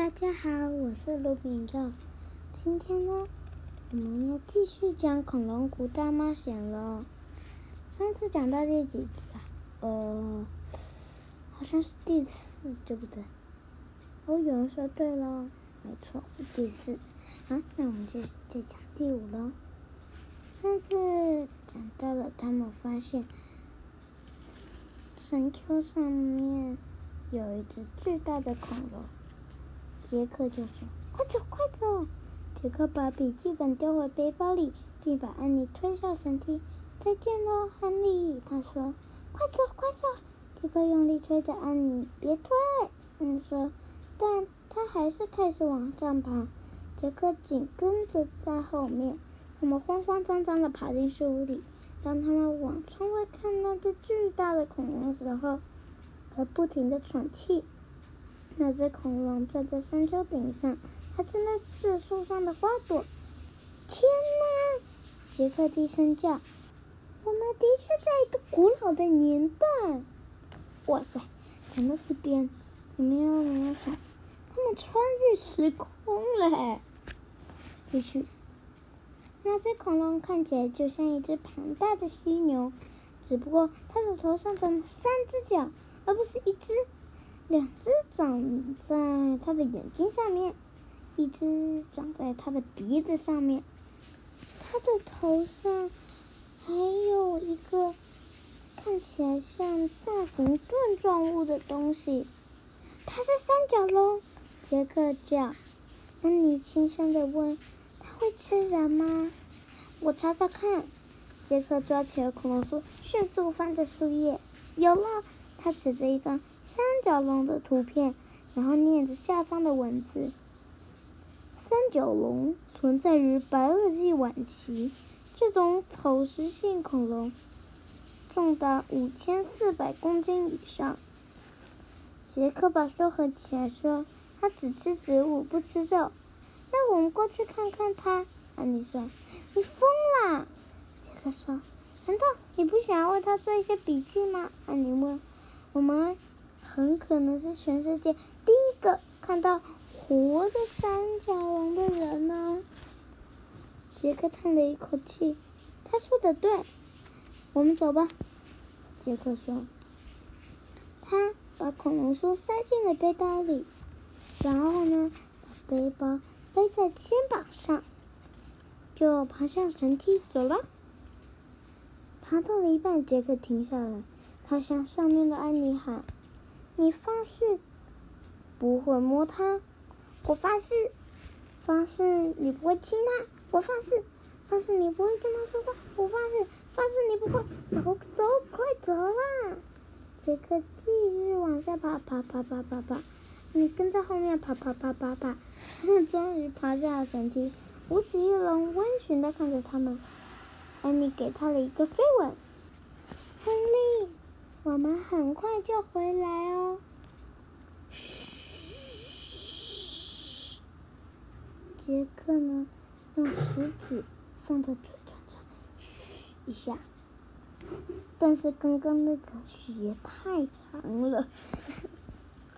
大家好，我是卢炳照。今天呢，我们要继续讲《恐龙谷大冒险》了。上次讲到第几集啊？呃，好像是第四，对不对？哦，有人说对了，没错，是第四。好，那我们就再讲第五了。上次讲到了，他们发现山丘上面有一只巨大的恐龙。杰克就说：“快走，快走！”杰克把笔记本丢回背包里，并把安妮推下绳梯。“再见喽，亨利！”他说。“快走，快走！”杰克用力推着安妮，“别推！”安妮说，但他还是开始往上爬。杰克紧跟着在后面。他们慌慌张张地爬进树屋里。当他们往窗外看那只巨大的恐龙的时候，还不停地喘气。那只恐龙站在山丘顶上，它正在吃树上的花朵。天哪！杰克低声叫：“我们的确在一个古老的年代。”哇塞！讲到这边，你们有没有想，他们穿越时空了？也许，那只恐龙看起来就像一只庞大的犀牛，只不过它的头上长了三只脚，而不是一只。两只长在它的眼睛上面，一只长在它的鼻子上面，它的头上还有一个看起来像大型盾状物的东西。它是三角龙，杰克叫。安妮轻声的问：“它会吃人吗？”我查查看。杰克抓起了恐龙书，迅速翻着书页。有了，他指着一张。三角龙的图片，然后念着下方的文字：“三角龙存在于白垩纪晚期，这种草食性恐龙重达五千四百公斤以上。”杰克把书合起来说：“它只吃植物，不吃肉。”那我们过去看看它。安妮说：“你疯啦！”杰克说：“难道你不想要为它做一些笔记吗？”安妮问：“我们。”很可能是全世界第一个看到活的三角龙的人呢。杰克叹了一口气，他说的对，我们走吧。杰克说。他把恐龙书塞进了背包里，然后呢，把背包背在肩膀上，就爬上绳梯走了。爬到了一半，杰克停下来，他向上面的安妮喊。你发誓不会摸它，我发誓，发誓你不会亲它，我发誓，发誓你不会跟它说话，我发誓，发誓你不会走走，快走啦！杰克继续往下爬，爬爬爬爬爬，你跟在后面爬爬爬爬爬，终于爬下了神梯，无齿翼龙温驯地看着他们，安妮给他了一个飞吻，亨利。我们很快就回来哦。嘘，杰克呢，用食指放在嘴唇上，嘘一下。但是刚刚那个嘘也太长了。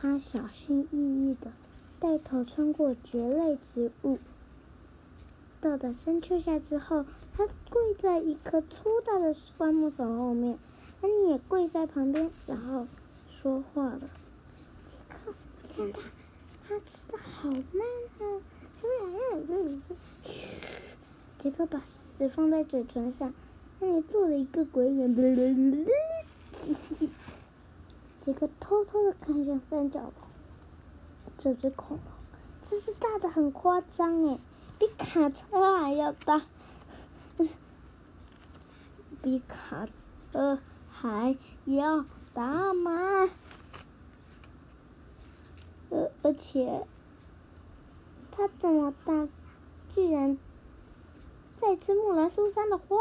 他小心翼翼的带头穿过蕨类植物，到达山丘下之后，他跪在一棵粗大的灌木丛后面。安妮也跪在旁边，然后说话了：“杰克，你看他，他吃的好慢啊！”嘘，杰克把食指放在嘴唇上，安妮做了一个鬼脸。杰克偷偷的看向三角龙，这只恐龙真是大的很夸张哎，比卡车还要大，比卡车。还要大吗？而而且，他这么大，居然在吃木兰树上的花。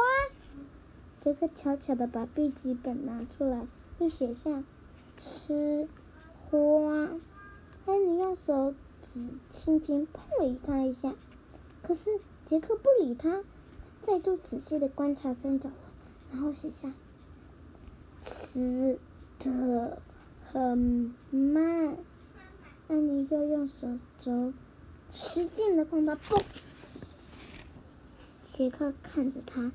杰克悄悄的把笔记本拿出来，又写下“吃花”。安妮用手指轻轻碰了他一下，可是杰克不理他，再度仔细的观察三角龙，然后写下。吃的很慢，安妮又用手肘使劲的碰到，嘣！杰克看着他，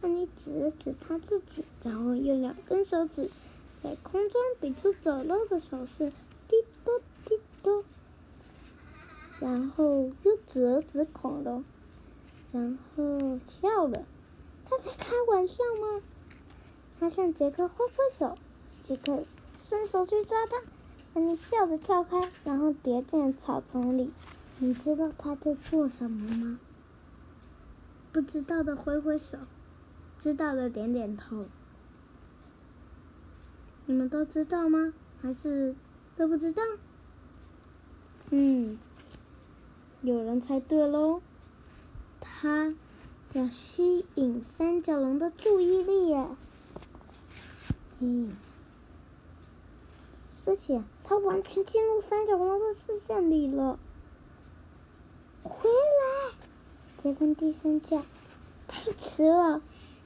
安妮指了指他自己，然后用两根手指在空中比出走路的手势，滴嘟滴嘟。然后又指了指恐龙，然后跳了。他在开玩笑吗？他向杰克挥挥手，杰克伸手去抓他。安妮笑着跳开，然后跌进草丛里。你知道他在做什么吗？不知道的挥挥手，知道的点点头。你们都知道吗？还是都不知道？嗯，有人猜对喽。他要吸引三角龙的注意力呀。嗯。而且他完全进入三角龙的视线里了。回来！杰克低声叫。太迟了，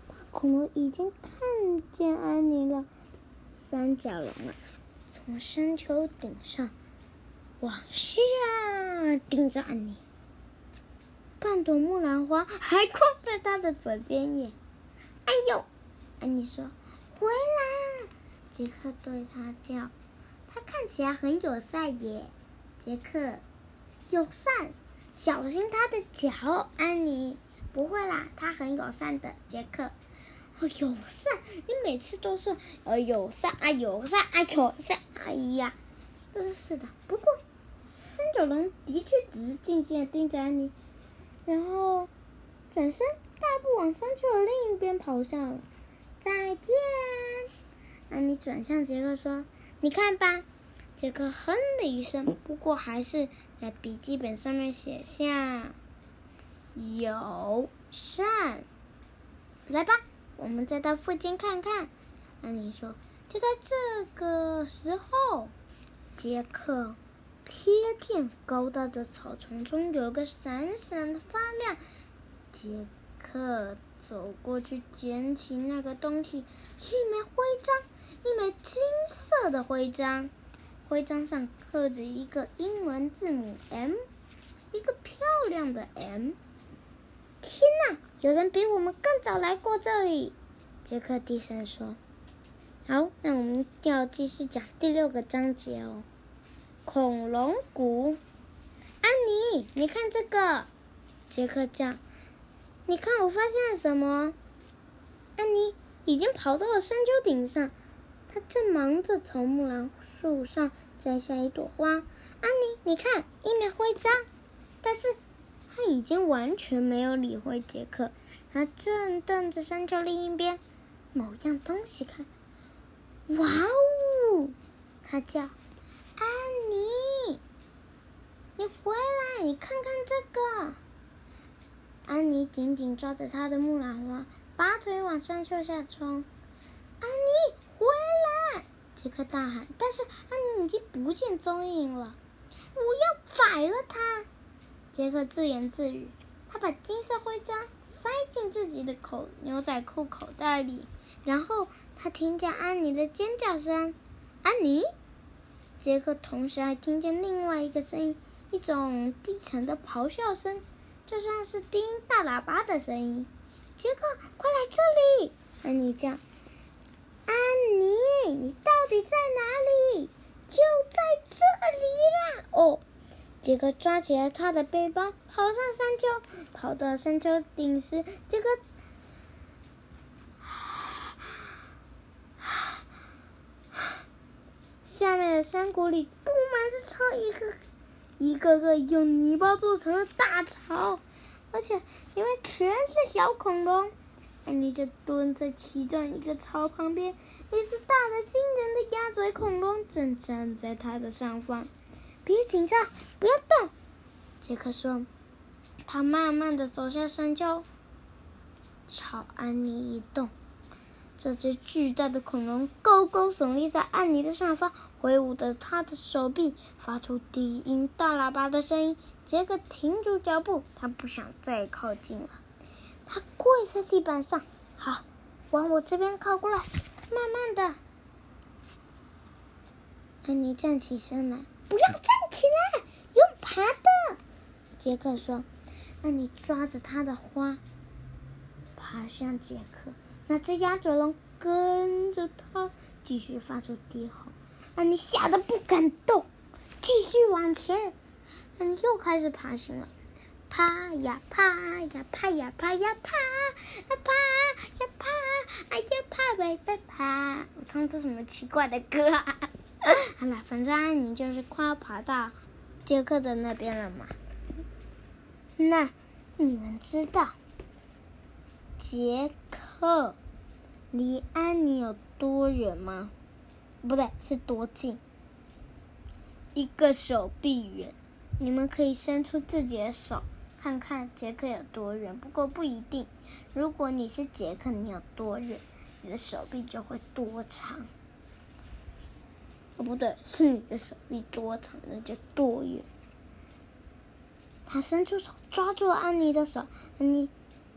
大恐龙已经看见安妮了。三角龙啊，从山丘顶上往下盯着安妮。半朵木兰花还挂在他的嘴边耶！哎呦！安妮说：“回来！”杰克对他叫。他看起来很友善耶，杰克，友善，小心他的脚，安妮，不会啦，他很友善的，杰克，哦，友善，你每次都是呃友善啊友善啊友善，哎呀，真是的。不过三角龙的确只是静静的盯着安妮，然后转身大步往山丘的另一边跑向了。再见，安妮转向杰克说。你看吧，杰克哼了一声，不过还是在笔记本上面写下“友善”。来吧，我们再到附近看看。安妮说：“就在这个时候，杰克瞥见高大的草丛中有个闪闪的发亮。杰克走过去捡起那个东西，是一枚徽章。”一枚金色的徽章，徽章上刻着一个英文字母 M，一个漂亮的 M。天哪，有人比我们更早来过这里！杰克低声说：“好，那我们要继续讲第六个章节哦。恐龙谷，安妮，你看这个。”杰克叫：“你看，我发现了什么？”安妮已经跑到了山丘顶上。她正忙着从木兰树上摘下一朵花。安妮，你看，一枚徽章。但是他已经完全没有理会杰克，他正瞪着山丘另一边某样东西看。哇哦！他叫：“安妮，你回来，你看看这个。”安妮紧紧抓着他的木兰花，拔腿往山丘下冲。安妮。回来！杰克大喊，但是安妮已经不见踪影了。我要宰了他！杰克自言自语。他把金色徽章塞进自己的口牛仔裤口袋里，然后他听见安妮的尖叫声。安妮！杰克同时还听见另外一个声音，一种低沉的咆哮声，就像是叮大喇叭的声音。杰克，快来这里！安妮叫。安妮，你到底在哪里？就在这里啦！哦，杰克抓起了他的背包，跑上山丘。跑到山丘顶时，杰克下面的山谷里布满是草，一个一个个用泥巴做成了大巢，而且里面全是小恐龙。安妮就蹲在其中一个巢旁边，一只大的惊人的鸭嘴恐龙正站在它的上方。别紧张，不要动，杰克说。他慢慢的走下山丘，朝安妮移动。这只巨大的恐龙高高耸立在安妮的上方，挥舞着他的手臂，发出低音大喇叭的声音。杰克停住脚步，他不想再靠近了。他跪在地板上，好，往我这边靠过来，慢慢的。安妮站起身来，不要站起来，用爬的。杰克说：“那你抓着他的花，爬向杰克。那只鸭嘴龙跟着他，继续发出低吼。那你吓得不敢动，继续往前。那你又开始爬行了。”爬呀爬呀爬呀爬呀爬，啊爬呀爬，哎呀爬喂喂爬！我唱的什么奇怪的歌啊？好了，反正安妮就是快要爬到杰克的那边了嘛。那你们知道杰克离安妮有多远吗？不对，是多近？一个手臂远。你们可以伸出自己的手。看看杰克有多远，不过不一定。如果你是杰克，你有多远，你的手臂就会多长。哦，不对，是你的手臂多长，那就多远。他伸出手抓住安妮的手，安妮，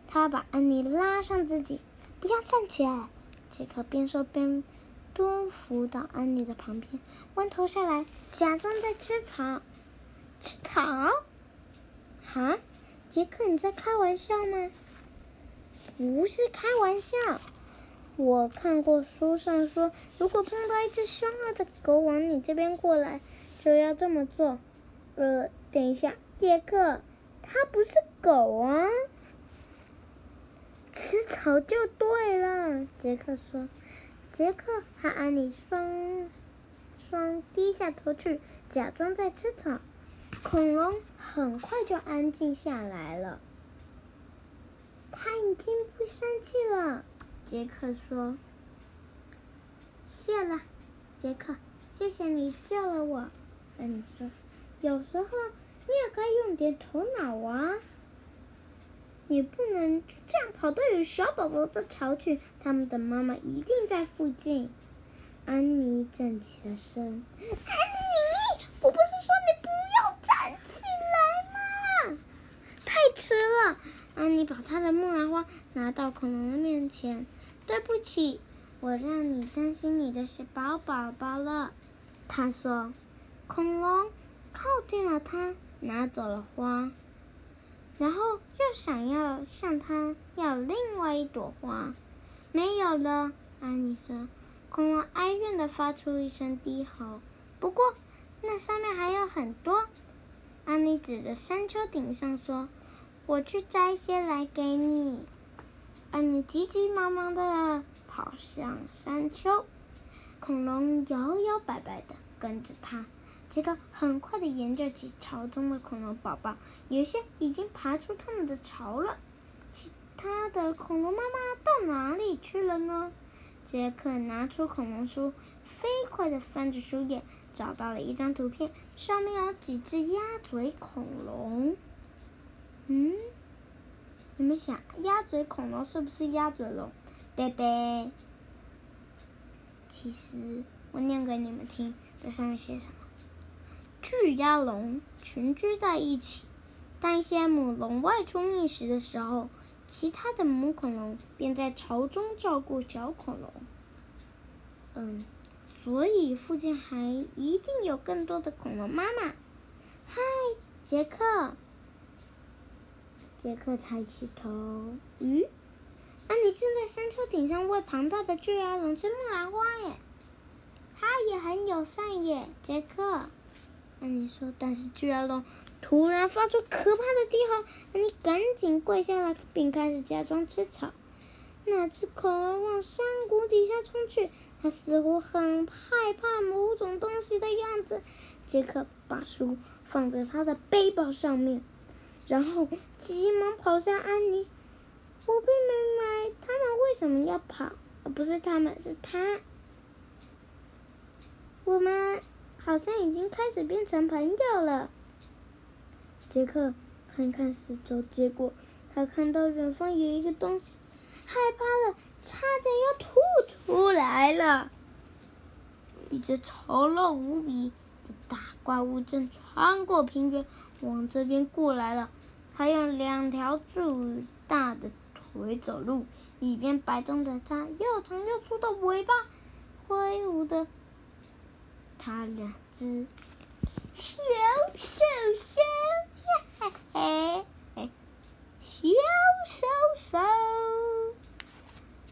他把安妮拉上自己，不要站起来。杰克边说边蹲伏到安妮的旁边，弯头下来，假装在吃草。吃草？哈？杰克，你在开玩笑吗？不是开玩笑，我看过书上说，如果碰到一只凶恶的狗往你这边过来，就要这么做。呃，等一下，杰克，它不是狗啊，吃草就对了。杰克说。杰克和安妮双双低下头去，假装在吃草。恐龙很快就安静下来了。他已经不生气了，杰克说：“谢了，杰克，谢谢你救了我。”安妮说：“有时候你也该用点头脑啊！你不能这样跑到有小宝宝的巢去，他们的妈妈一定在附近。”安妮站起了身。安妮，我不是说你不。要站起来吗？太迟了，安妮把她的木兰花拿到恐龙的面前。对不起，我让你担心你的小宝宝宝了。她说。恐龙靠近了她，拿走了花，然后又想要向她要另外一朵花。没有了，安妮说。恐龙哀怨地发出一声低吼。不过那上面还有很多。安妮指着山丘顶上说。我去摘些来给你。安妮急急忙忙的跑向山丘，恐龙摇摇摆摆的跟着他。杰克很快的研究起巢中的恐龙宝宝，有些已经爬出他们的巢了。其他的恐龙妈妈到哪里去了呢？杰克拿出恐龙书，飞快的翻着书页，找到了一张图片，上面有几只鸭嘴恐龙。嗯，你们想鸭嘴恐龙是不是鸭嘴龙？对对。其实我念给你们听，这上面写什么？巨鸭龙群居在一起，当一些母龙外出觅食的时候，其他的母恐龙便在巢中照顾小恐龙。嗯，所以附近还一定有更多的恐龙妈妈。嗨，杰克。杰克抬起头，咦，安妮正在山丘顶上为庞大的巨鸭龙吃木兰花耶，它也很友善耶，杰克。安妮说，但是巨鸭龙突然发出可怕的低吼，安妮赶紧跪下来，并开始假装吃草。那只恐龙往山谷底下冲去，它似乎很害怕某种东西的样子。杰克把书放在他的背包上面。然后急忙跑向安妮，我并没明白他们为什么要跑，不是他们，是他。我们好像已经开始变成朋友了。杰克看看四周，结果他看到远方有一个东西，害怕的差点要吐出来了。一只丑陋无比的大怪物正穿过平原。往这边过来了，还用两条巨大的腿走路，一边摆动着它又长又粗的尾巴，挥舞的它两只小手手，嘿嘿嘿，小手手，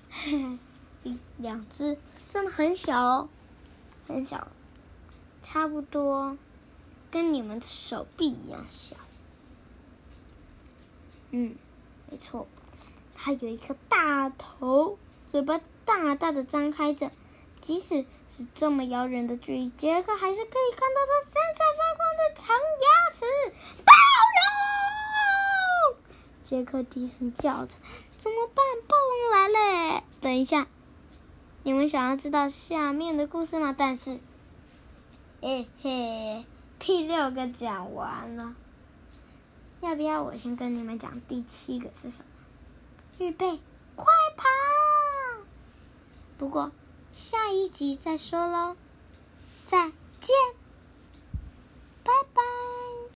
嘿嘿，两只真的很小哦，很小，差不多跟你们的手臂一样小。嗯，没错，它有一颗大头，嘴巴大大的张开着。即使是这么遥远的距离，杰克还是可以看到它闪闪发光的长牙齿。暴龙！杰克低声叫着：“怎么办？暴龙来了！”等一下，你们想要知道下面的故事吗？但是，嘿嘿，第六个讲完了，要不要我先跟你们讲第七个是什么？预备，快跑！不过。下一集再说喽，再见，拜拜。